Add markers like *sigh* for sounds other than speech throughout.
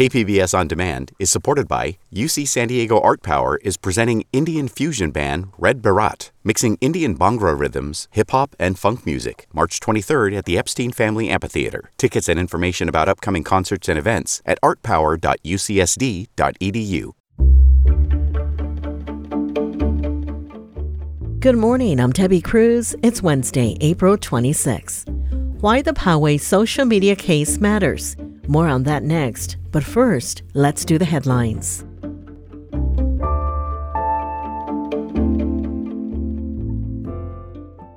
KPBS On Demand is supported by UC San Diego Art Power is presenting Indian fusion band Red Baraat, mixing Indian Bhangra rhythms, hip hop, and funk music, March 23rd at the Epstein Family Amphitheater. Tickets and information about upcoming concerts and events at artpower.ucsd.edu. Good morning, I'm Debbie Cruz. It's Wednesday, April 26. Why the Poway social media case matters. More on that next. But first, let's do the headlines.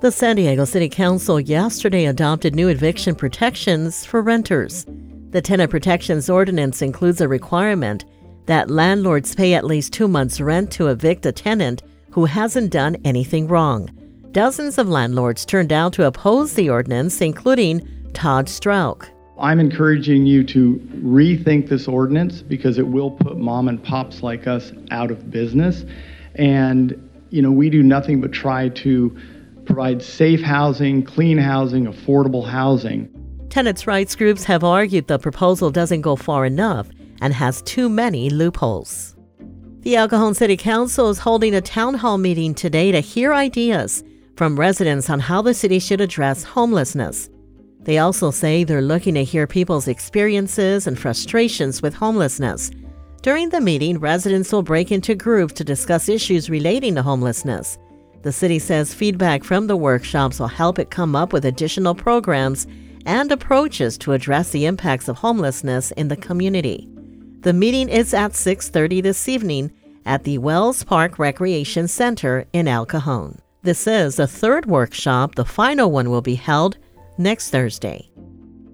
The San Diego City Council yesterday adopted new eviction protections for renters. The Tenant Protections Ordinance includes a requirement that landlords pay at least two months' rent to evict a tenant who hasn't done anything wrong. Dozens of landlords turned out to oppose the ordinance, including Todd Strauch. I'm encouraging you to rethink this ordinance because it will put mom and pops like us out of business. And, you know, we do nothing but try to provide safe housing, clean housing, affordable housing. Tenants' rights groups have argued the proposal doesn't go far enough and has too many loopholes. The Cajon City Council is holding a town hall meeting today to hear ideas from residents on how the city should address homelessness. They also say they're looking to hear people's experiences and frustrations with homelessness. During the meeting, residents will break into groups to discuss issues relating to homelessness. The city says feedback from the workshops will help it come up with additional programs and approaches to address the impacts of homelessness in the community. The meeting is at 6:30 this evening at the Wells Park Recreation Center in El Cajon. This is the third workshop. The final one will be held next Thursday.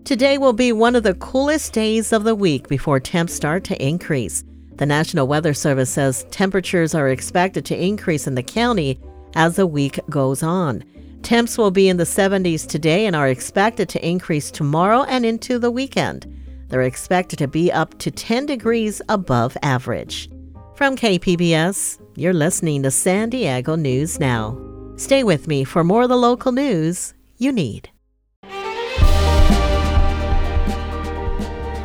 Today will be one of the coolest days of the week before temps start to increase. The National Weather Service says temperatures are expected to increase in the county as the week goes on. Temps will be in the 70s today and are expected to increase tomorrow and into the weekend. They're expected to be up to 10 degrees above average. From KPBS, you're listening to San Diego News Now. Stay with me for more of the local news you need.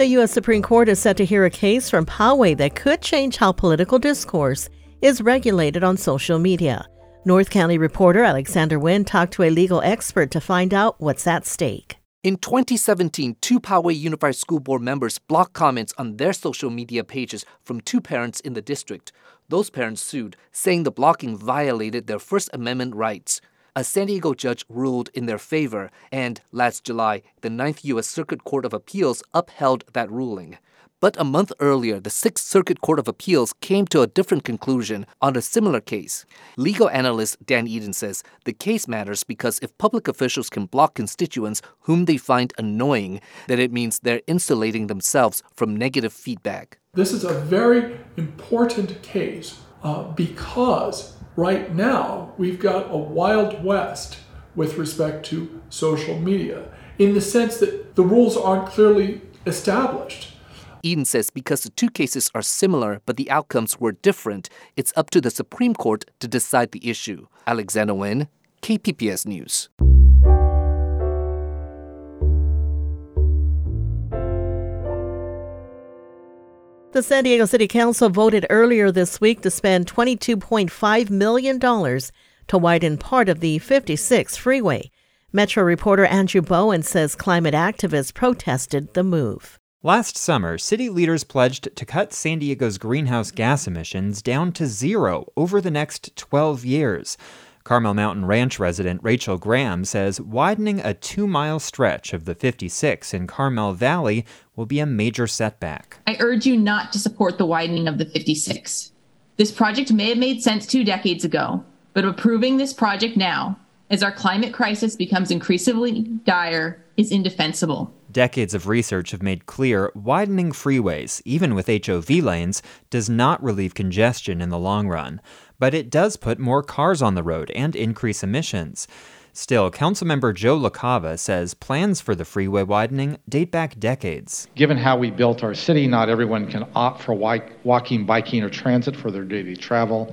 The U.S. Supreme Court is set to hear a case from Poway that could change how political discourse is regulated on social media. North County reporter Alexander Nguyen talked to a legal expert to find out what's at stake. In 2017, two Poway Unified School Board members blocked comments on their social media pages from two parents in the district. Those parents sued, saying the blocking violated their First Amendment rights a San Diego judge ruled in their favor, and last July, the Ninth U.S. Circuit Court of Appeals upheld that ruling. But a month earlier, the Sixth Circuit Court of Appeals came to a different conclusion on a similar case. Legal analyst Dan Eaton says the case matters because if public officials can block constituents whom they find annoying, then it means they're insulating themselves from negative feedback. This is a very important case uh, because right now we've got a wild west with respect to social media in the sense that the rules aren't clearly established. Eaton says because the two cases are similar but the outcomes were different, it's up to the Supreme Court to decide the issue. Alexander Nguyen, KPBS News. The San Diego City Council voted earlier this week to spend $22.5 million to widen part of the 56 freeway. Metro reporter Andrew Bowen says climate activists protested the move. Last summer, city leaders pledged to cut San Diego's greenhouse gas emissions down to zero over the next 12 years. Carmel Mountain Ranch resident Rachel Graham says widening a two mile stretch of the 56 in Carmel Valley will be a major setback. I urge you not to support the widening of the 56. This project may have made sense two decades ago, but approving this project now, as our climate crisis becomes increasingly dire, is indefensible. Decades of research have made clear widening freeways, even with HOV lanes, does not relieve congestion in the long run, but it does put more cars on the road and increase emissions. Still, Councilmember Joe LaCava says plans for the freeway widening date back decades. Given how we built our city, not everyone can opt for walking, biking, or transit for their daily travel.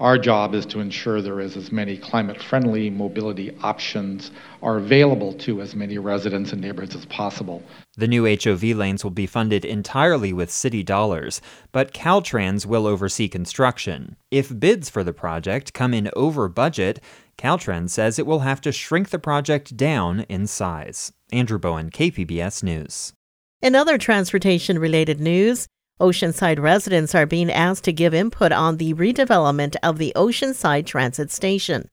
Our job is to ensure there is as many climate friendly mobility options are available to as many residents and neighborhoods as possible. The new HOV lanes will be funded entirely with city dollars, but Caltrans will oversee construction. If bids for the project come in over budget, Caltrans says it will have to shrink the project down in size. Andrew Bowen, KPBS News. In other transportation related news, Oceanside residents are being asked to give input on the redevelopment of the Oceanside Transit Station.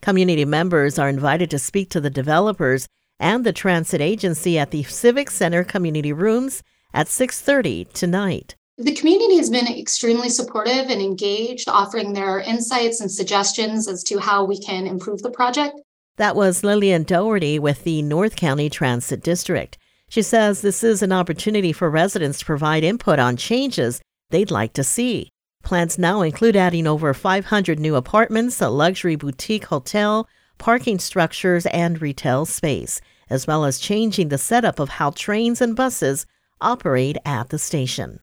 Community members are invited to speak to the developers and the transit agency at the Civic Center community rooms at 6:30 tonight. The community has been extremely supportive and engaged, offering their insights and suggestions as to how we can improve the project. That was Lillian Doherty with the North County Transit District. She says this is an opportunity for residents to provide input on changes they'd like to see. Plans now include adding over 500 new apartments, a luxury boutique hotel, parking structures, and retail space, as well as changing the setup of how trains and buses operate at the station.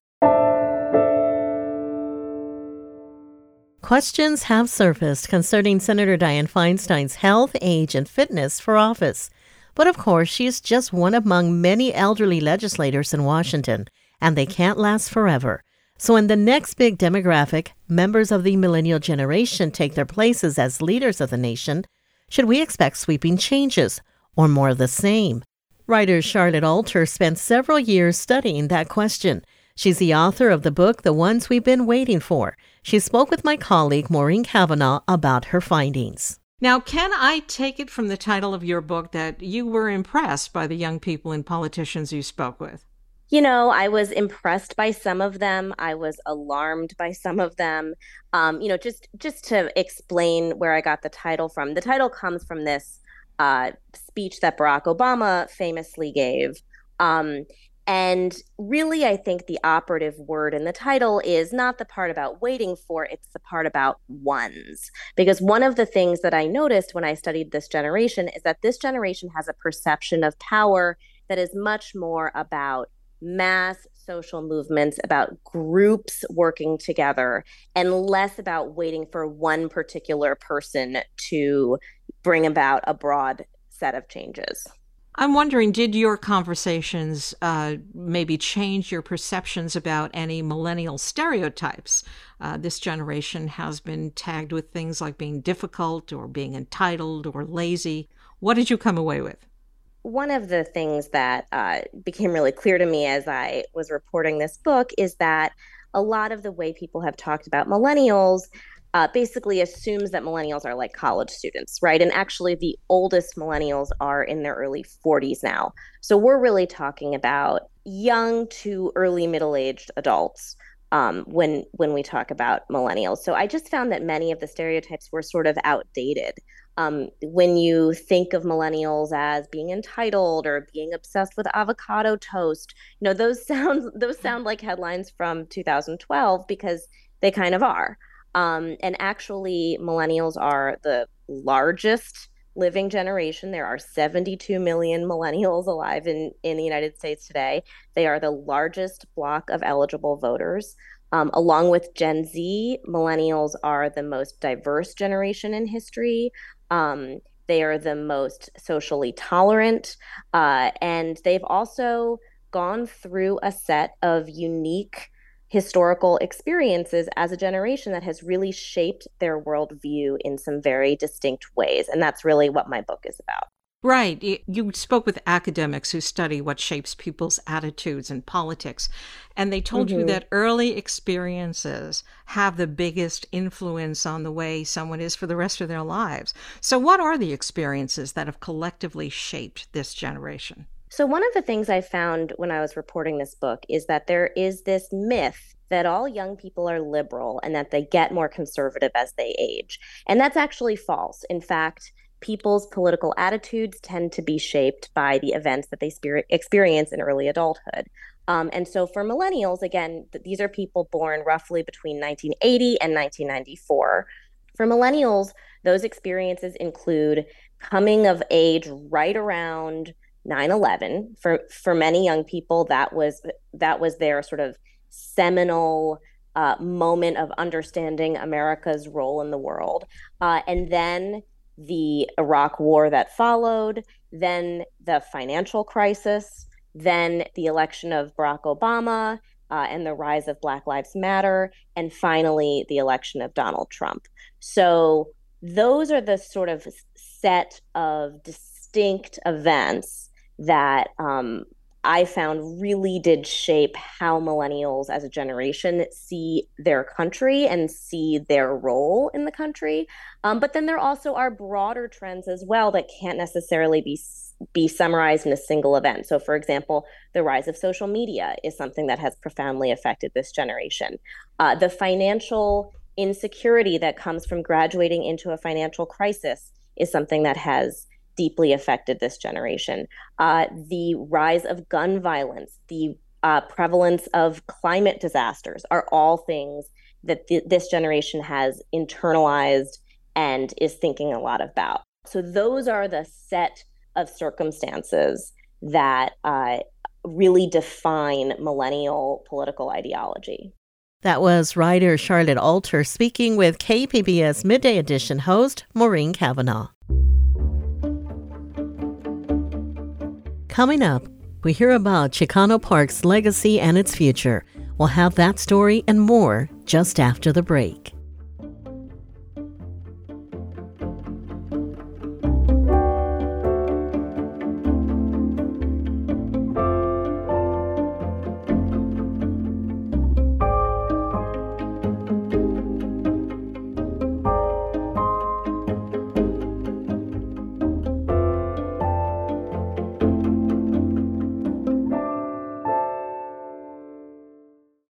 Questions have surfaced concerning Senator Dianne Feinstein's health, age, and fitness for office. But of course, she is just one among many elderly legislators in Washington, and they can't last forever. So, in the next big demographic, members of the millennial generation take their places as leaders of the nation. Should we expect sweeping changes or more of the same? Writer Charlotte Alter spent several years studying that question. She's the author of the book, The Ones We've Been Waiting For. She spoke with my colleague Maureen Cavanaugh about her findings. Now, can I take it from the title of your book that you were impressed by the young people and politicians you spoke with? You know, I was impressed by some of them. I was alarmed by some of them. Um, you know, just just to explain where I got the title from. The title comes from this uh, speech that Barack Obama famously gave. Um, and really, I think the operative word in the title is not the part about waiting for, it's the part about ones. Because one of the things that I noticed when I studied this generation is that this generation has a perception of power that is much more about mass social movements, about groups working together, and less about waiting for one particular person to bring about a broad set of changes. I'm wondering, did your conversations uh, maybe change your perceptions about any millennial stereotypes? Uh, this generation has been tagged with things like being difficult or being entitled or lazy. What did you come away with? One of the things that uh, became really clear to me as I was reporting this book is that a lot of the way people have talked about millennials uh, basically assumes that millennials are like college students, right? And actually, the oldest millennials are in their early 40s now. So we're really talking about young to early middle aged adults um, when when we talk about millennials. So I just found that many of the stereotypes were sort of outdated. Um, when you think of millennials as being entitled or being obsessed with avocado toast, you know those *laughs* sounds those sound like headlines from 2012 because they kind of are. Um, and actually, millennials are the largest living generation. There are 72 million millennials alive in, in the United States today. They are the largest block of eligible voters. Um, along with Gen Z, millennials are the most diverse generation in history. Um, they are the most socially tolerant. Uh, and they've also gone through a set of unique historical experiences as a generation that has really shaped their worldview in some very distinct ways. And that's really what my book is about. Right. You spoke with academics who study what shapes people's attitudes and politics, and they told mm-hmm. you that early experiences have the biggest influence on the way someone is for the rest of their lives. So, what are the experiences that have collectively shaped this generation? So, one of the things I found when I was reporting this book is that there is this myth that all young people are liberal and that they get more conservative as they age. And that's actually false. In fact, people's political attitudes tend to be shaped by the events that they experience in early adulthood. Um, and so for millennials, again, th- these are people born roughly between 1980 and 1994. For millennials, those experiences include coming of age right around 9/11. For for many young people, that was that was their sort of seminal uh, moment of understanding America's role in the world. Uh, and then the Iraq war that followed, then the financial crisis, then the election of Barack Obama uh, and the rise of Black Lives Matter, and finally the election of Donald Trump. So those are the sort of set of distinct events that um, I found really did shape how millennials as a generation see their country and see their role in the country. Um, but then there also are broader trends as well that can't necessarily be be summarized in a single event. So, for example, the rise of social media is something that has profoundly affected this generation. Uh, the financial insecurity that comes from graduating into a financial crisis is something that has deeply affected this generation. Uh, the rise of gun violence, the uh, prevalence of climate disasters are all things that th- this generation has internalized and is thinking a lot about. So, those are the set of circumstances that uh, really define millennial political ideology. That was writer Charlotte Alter speaking with KPBS Midday Edition host Maureen Cavanaugh. Coming up, we hear about Chicano Park's legacy and its future. We'll have that story and more just after the break.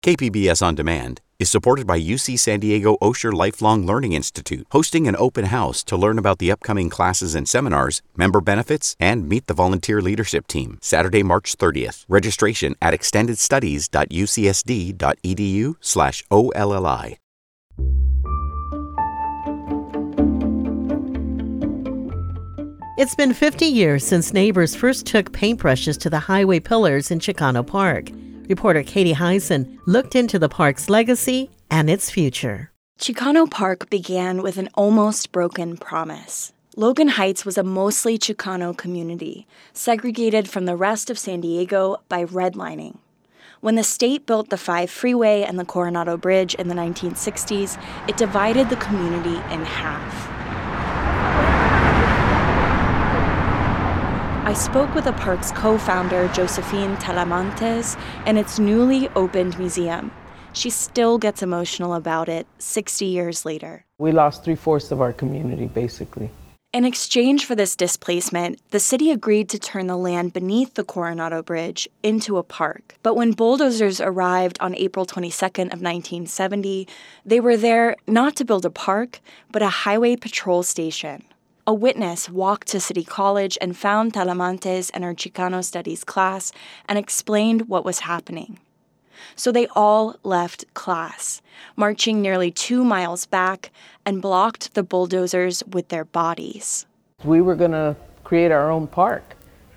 KPBS On Demand is supported by UC San Diego Osher Lifelong Learning Institute, hosting an open house to learn about the upcoming classes and seminars, member benefits, and meet the volunteer leadership team. Saturday, March 30th. Registration at extendedstudies.ucsd.edu/olli. It's been 50 years since neighbors first took paintbrushes to the highway pillars in Chicano Park. Reporter Katie Hyson looked into the park's legacy and its future. Chicano Park began with an almost broken promise. Logan Heights was a mostly Chicano community, segregated from the rest of San Diego by redlining. When the state built the 5 freeway and the Coronado Bridge in the 1960s, it divided the community in half. I spoke with the park's co founder, Josephine Talamantez, in its newly opened museum. She still gets emotional about it 60 years later. We lost three fourths of our community, basically. In exchange for this displacement, the city agreed to turn the land beneath the Coronado Bridge into a park. But when bulldozers arrived on April 22nd of 1970, they were there not to build a park, but a highway patrol station. A witness walked to City College and found Talamantez and her Chicano Studies class and explained what was happening. So they all left class, marching nearly two miles back and blocked the bulldozers with their bodies. We were going to create our own park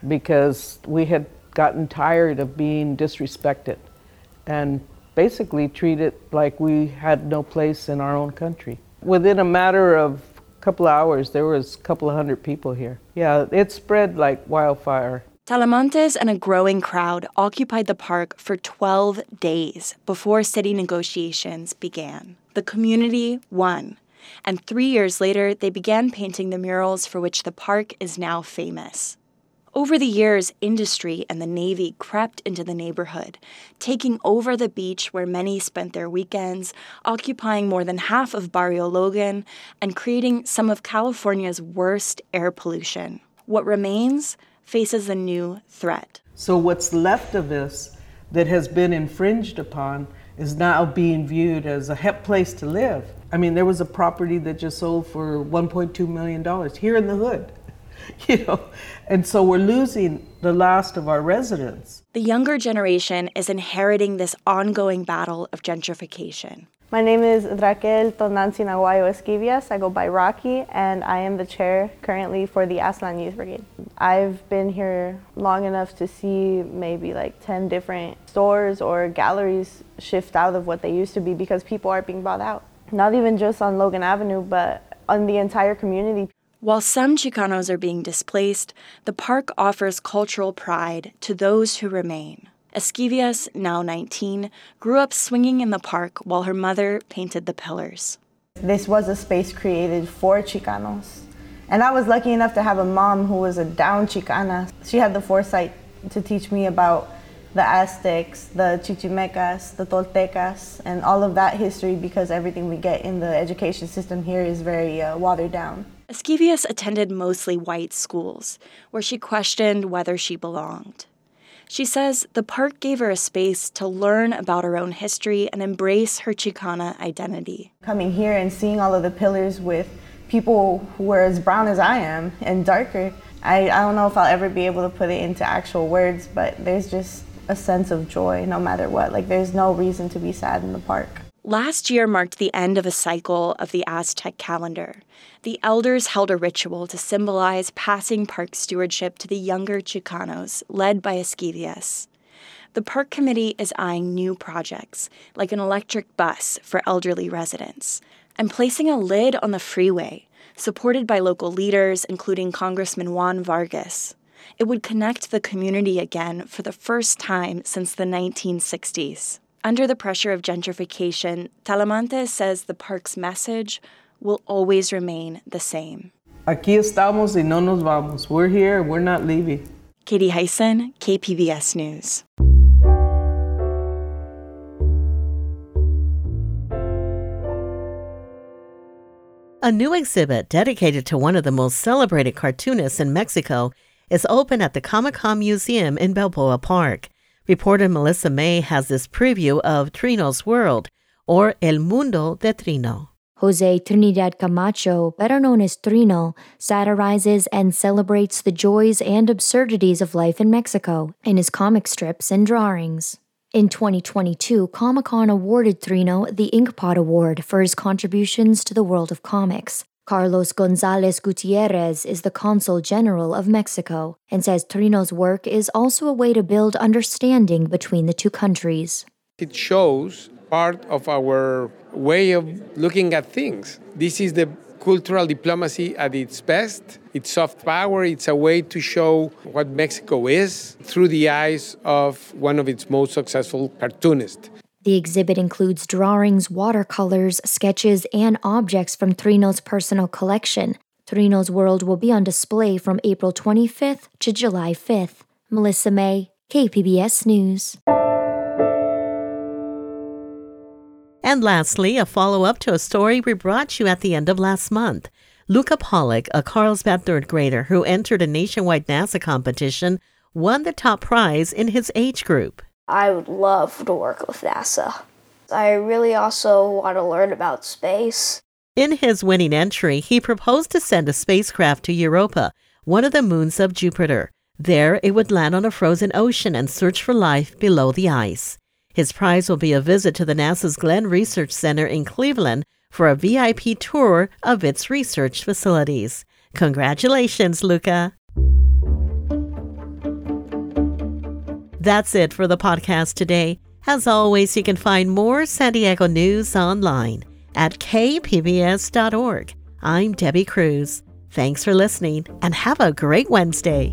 because we had gotten tired of being disrespected and basically treated like we had no place in our own country. Within a matter of couple hours, there was a couple of hundred people here. Yeah, it spread like wildfire. Talamantez and a growing crowd occupied the park for 12 days before city negotiations began. The community won, And three years later, they began painting the murals for which the park is now famous. Over the years, industry and the Navy crept into the neighborhood, taking over the beach where many spent their weekends, occupying more than half of Barrio Logan, and creating some of California's worst air pollution. What remains faces a new threat. So, what's left of this that has been infringed upon is now being viewed as a hep place to live. I mean, there was a property that just sold for $1.2 million here in the hood. *laughs* you know and so we're losing the last of our residents the younger generation is inheriting this ongoing battle of gentrification my name is Raquel Tonantzin Aguayo Esquivias. I go by Rocky, and I am the chair currently for the Aztlán Youth Brigade. I've been here long enough to see maybe like 10 different stores or galleries shift out of what they used to be because people are being bought out. Not even just on Logan Avenue, but on the entire community. While some Chicanos are being displaced, the park offers cultural pride to those who remain. Esquivias, now 19, grew up swinging in the park while her mother painted the pillars. This was a space created for Chicanos. And I was lucky enough to have a mom who was a down Chicana. She had the foresight to teach me about the Aztecs, the Chichimecas, the Toltecas, and all of that history because everything we get in the education system here is very uh, watered down. Esquivias attended mostly white schools, where she questioned whether she belonged. She says the park gave her a space to learn about her own history and embrace her Chicana identity. Coming here and seeing all of the pillars with people who were as brown as I am and darker, I, I don't know if I'll ever be able to put it into actual words, but there's just a sense of joy no matter what. Like, there's no reason to be sad in the park. Last year marked the end of a cycle of the Aztec calendar. The elders held a ritual to symbolize passing park stewardship to the younger Chicanos, led by Esquivias. The park committee is eyeing new projects, like an electric bus for elderly residents, and placing a lid on the freeway, supported by local leaders, including Congressman Juan Vargas. It would connect the community again for the first time since the 1960s. Under the pressure of gentrification, Talamantez says the park's message will always remain the same. Aquí estamos y no nos vamos. We're here, we're not leaving. Katie Hyson, KPBS News. A new exhibit dedicated to one of the most celebrated cartoonists in Mexico is open at the Comic Con Museum in Balboa Park. Reporter Melissa May has this preview of Trino's World, or El Mundo de Trino. Jose Trinidad Camacho, better known as Trino, satirizes and celebrates the joys and absurdities of life in Mexico in his comic strips and drawings. In 2022, Comic Con awarded Trino the Inkpot Award for his contributions to the world of comics, Carlos Gonzalez Gutierrez is the Consul General of Mexico and says Trino's work is also a way to build understanding between the two countries. It shows part of our way of looking at things. This is the cultural diplomacy at its best. It's soft power. It's a way to show what Mexico is through the eyes of one of its most successful cartoonists. The exhibit includes drawings, watercolors, sketches, and objects from Trino's personal collection. Trino's World will be on display from April 25th to July 5th. Melissa May, KPBS News. And lastly, a follow up to a story we brought you at the end of last month. Luca Pollock, a Carlsbad third grader who entered a nationwide NASA competition, won the top prize in his age group. I would love to work with NASA. I really also want to learn about space. In his winning entry, he proposed to send a spacecraft to Europa, one of the moons of Jupiter. There, it would land on a frozen ocean and search for life below the ice. His prize will be a visit to the NASA's Glenn Research Center in Cleveland for a VIP tour of its research facilities. Congratulations, Luca! That's it for the podcast today. As always, you can find more San Diego news online at kpbs.org. I'm Debbie Cruz. Thanks for listening and have a great Wednesday.